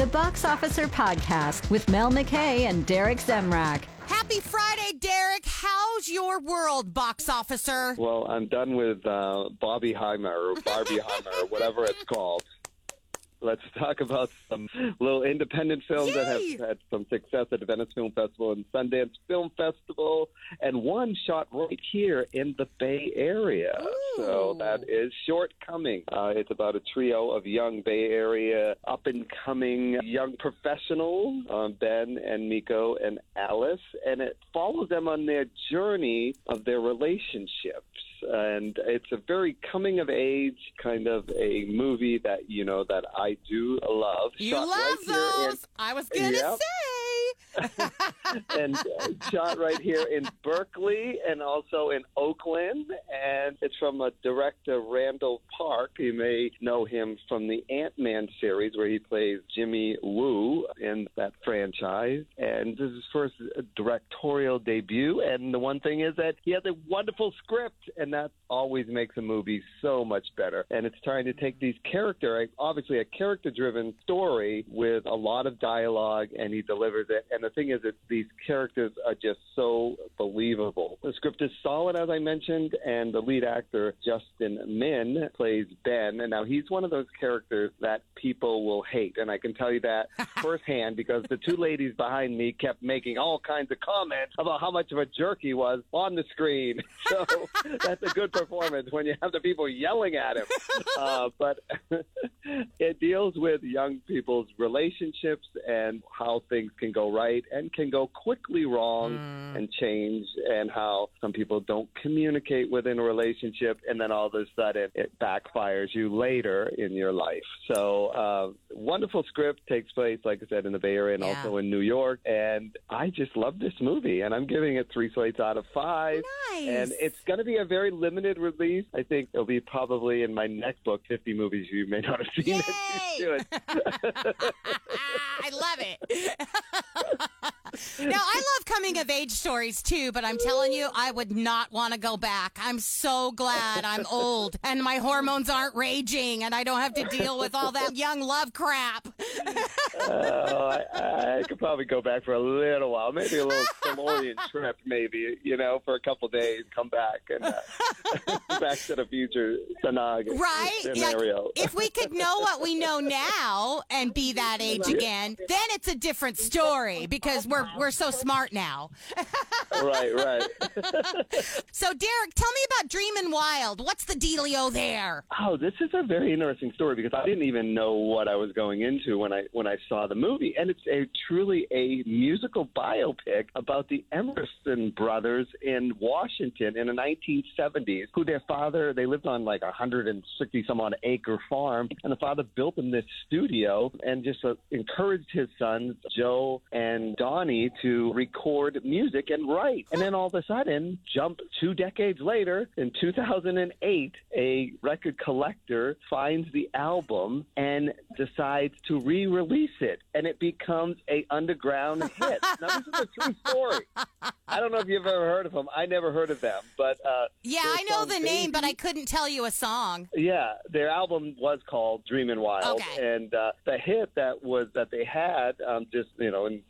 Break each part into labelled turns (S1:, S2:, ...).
S1: the Box Officer Podcast with Mel McKay and Derek Zemrak.
S2: Happy Friday, Derek. How's your world, box officer?
S3: Well, I'm done with uh, Bobby Heimer or Barbie Heimer or whatever it's called. Let's talk about some little independent films that have had some success at the Venice Film Festival and Sundance Film Festival, and one shot right here in the Bay Area. So that is Shortcoming. Uh, it's about a trio of young Bay Area up and coming young professionals, um, Ben and Miko and Alice, and it follows them on their journey of their relationships and it's a very coming of age kind of a movie that you know that I do love.
S2: You
S3: Shot
S2: love
S3: right
S2: those. I was going to
S3: Yep.
S2: say.
S3: and uh, shot right here in Berkeley and also in Oakland, and it's from a director Randall Park. You may know him from the Ant Man series where he plays Jimmy Woo in that franchise, and this is his first directorial debut. And the one thing is that he has a wonderful script, and that always makes a movie so much better. And it's trying to take these character, obviously a character-driven story with a lot of dialogue, and he delivers it. And the thing is that these characters are just so believable. The script is solid, as I mentioned, and the lead actor Justin Min plays Ben. And now he's one of those characters that people will hate, and I can tell you that firsthand because the two ladies behind me kept making all kinds of comments about how much of a jerk he was on the screen. So that's a good performance when you have the people yelling at him. Uh, but it deals with young people's relationships and how things can go right and can go quickly wrong and change, and how some people don't communicate within a relationship, and then all of a sudden it backfires you later in your life. So, uh, wonderful script takes place, like I said, in the Bay Area and
S2: Yeah.
S3: also in New York. And I just love this movie, and I'm giving it three slates out of five.
S2: Nice.
S3: And it's going to be a very limited release. I think it'll be probably in my next book, 50 movies you may not have seen.
S2: Yay!
S3: you.
S2: I love it. now, I love coming of age stories too, but I'm telling you, I would not want to go back. I'm so glad I'm old and my hormones aren't raging and I don't have to deal with all that young love crap.
S3: Oh, I, I could probably go back for a little while, maybe a little DeLorean trip, maybe you know, for a couple days, come back and uh, back to the future scenario.
S2: Right? Like,
S3: Scenario.
S2: if we could know what we know now and be that age again, then it's a different story because we're we're so smart now.
S3: right, right.
S2: So, Derek, tell me about Dreamin' Wild. What's the dealio there?
S3: Oh, this is a very interesting story because I didn't even know what I was going into when I when I saw the movie, and it's a truly a musical biopic about the Emerson brothers in Washington in the 1970s. Who their father they lived on like a 160 some odd acre farm, and the father built them this studio and just uh, encouraged his sons Joe and Donnie to record music and write. And then all of a sudden, jump two decades later, in 2008, a record collector finds the album and decides to re-release it, and it becomes a underground hit. now, this is a true story. I don't know if you've ever heard of them. I never heard of them, but uh,
S2: Yeah, I know the name, but I couldn't tell you a song.
S3: yeah, their album was called Dreamin' Wild,
S2: Okay.
S3: and uh, the hit that was that they had um, just you know in,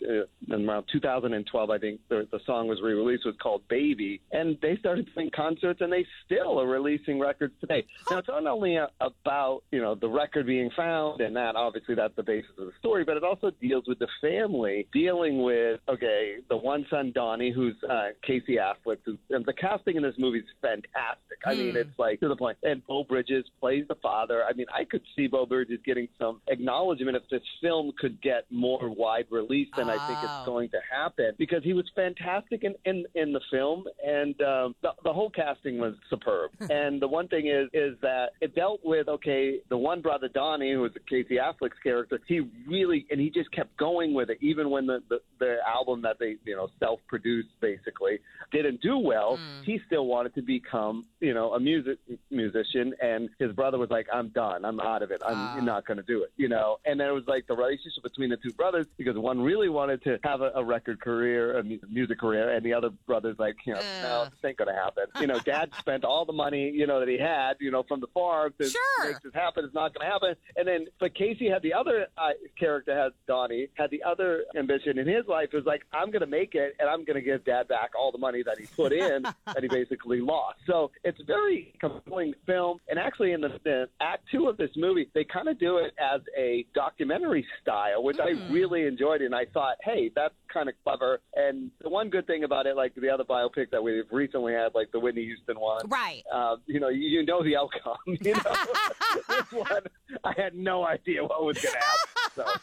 S3: in around 2012, I think the, the song was re-released was called Baby, and they started playing concerts, and they still are releasing records today. Now it's not only uh, about you know the record being found, and that obviously that's the basis of the story, but it also deals with the family dealing with okay the one son Donnie, who's uh, Casey Affleck, who, and the casting in this movie is fantastic. I mean,
S2: Hmm.
S3: it's like to the point. And Beau Bridges plays the father. I mean, I could see Beau Bridges getting some acknowledgement if this film could get more wide release than I think
S2: Oh.
S3: it's going to happen because he was fantastic in in, in the film, and um, the, the whole casting was superb. and the one thing is is that it dealt with okay, the one brother Donnie, who was the Casey Affleck's character, he really and he just kept going with it, even when the the, the album that they you know self produced basically didn't do well. He still wanted to become you know a music musician, and his brother was like, "I'm done. I'm out of it. I'm
S2: Ah.
S3: not going to do it." You know, and then it was like the relationship between the two brothers because one really wanted to have a, a record career, a music career, and the other brother's like, you know, no,
S2: Ugh.
S3: this ain't gonna happen. You know, Dad spent all the money, you know, that he had, you know, from the farm to
S2: Sure.
S3: make this happen. It's not gonna happen. And then, but Casey had the other uh, character, has Donnie had the other ambition in his life. It was like, I'm gonna make it, and I'm gonna give Dad back all the money that he put in that he basically lost. So it's a very compelling film. And actually, in the, the act two of this movie, they kind of do it as a documentary style, which I really enjoyed. And I thought, hey, that's kind of clever. And the one good thing about it, like the other biopic that we've recently had, like the Whitney Houston one,
S2: Right.
S3: uh, you know, you, you know the outcome. You know, this one, I had no idea what was going to happen. So.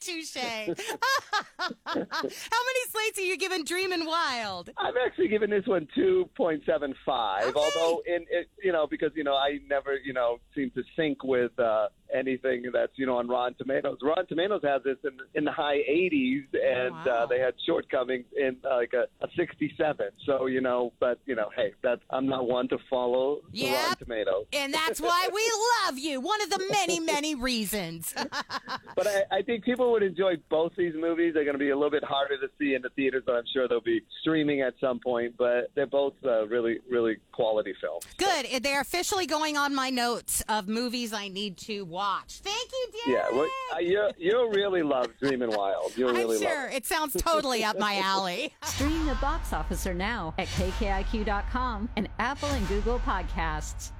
S2: Touche. How many slates are you giving Dreamin' Wild?
S3: I'm actually giving this one 2.75,
S2: Okay.
S3: although in it, you know because you know I never you know seem to sync with uh, anything that's you know on Rotten Tomatoes. Rotten Tomatoes has this in in the high 80s, and
S2: Wow.
S3: uh, they had shortcomings in uh, like a, a 67. So you know, but you know, hey, that's I'm not one to follow
S2: Yep.
S3: Rotten Tomatoes.
S2: And that's why we love you. One of the many, many reasons.
S3: But I, I think people would enjoy both these movies. They're going to be a little bit harder to see in the theaters, but I'm sure they'll be streaming at some point. But they're both uh, really, really quality films.
S2: Good. They're officially going on my notes of movies I need to watch. Thank you, Derek.
S3: Yeah, well, uh, you you'll really love Dreamin' Wild. You'll really
S2: I'm
S3: love
S2: sure.
S3: it.
S2: It sounds totally up my alley.
S1: Stream the box office are now at kkiq.com and Apple and Google Podcasts.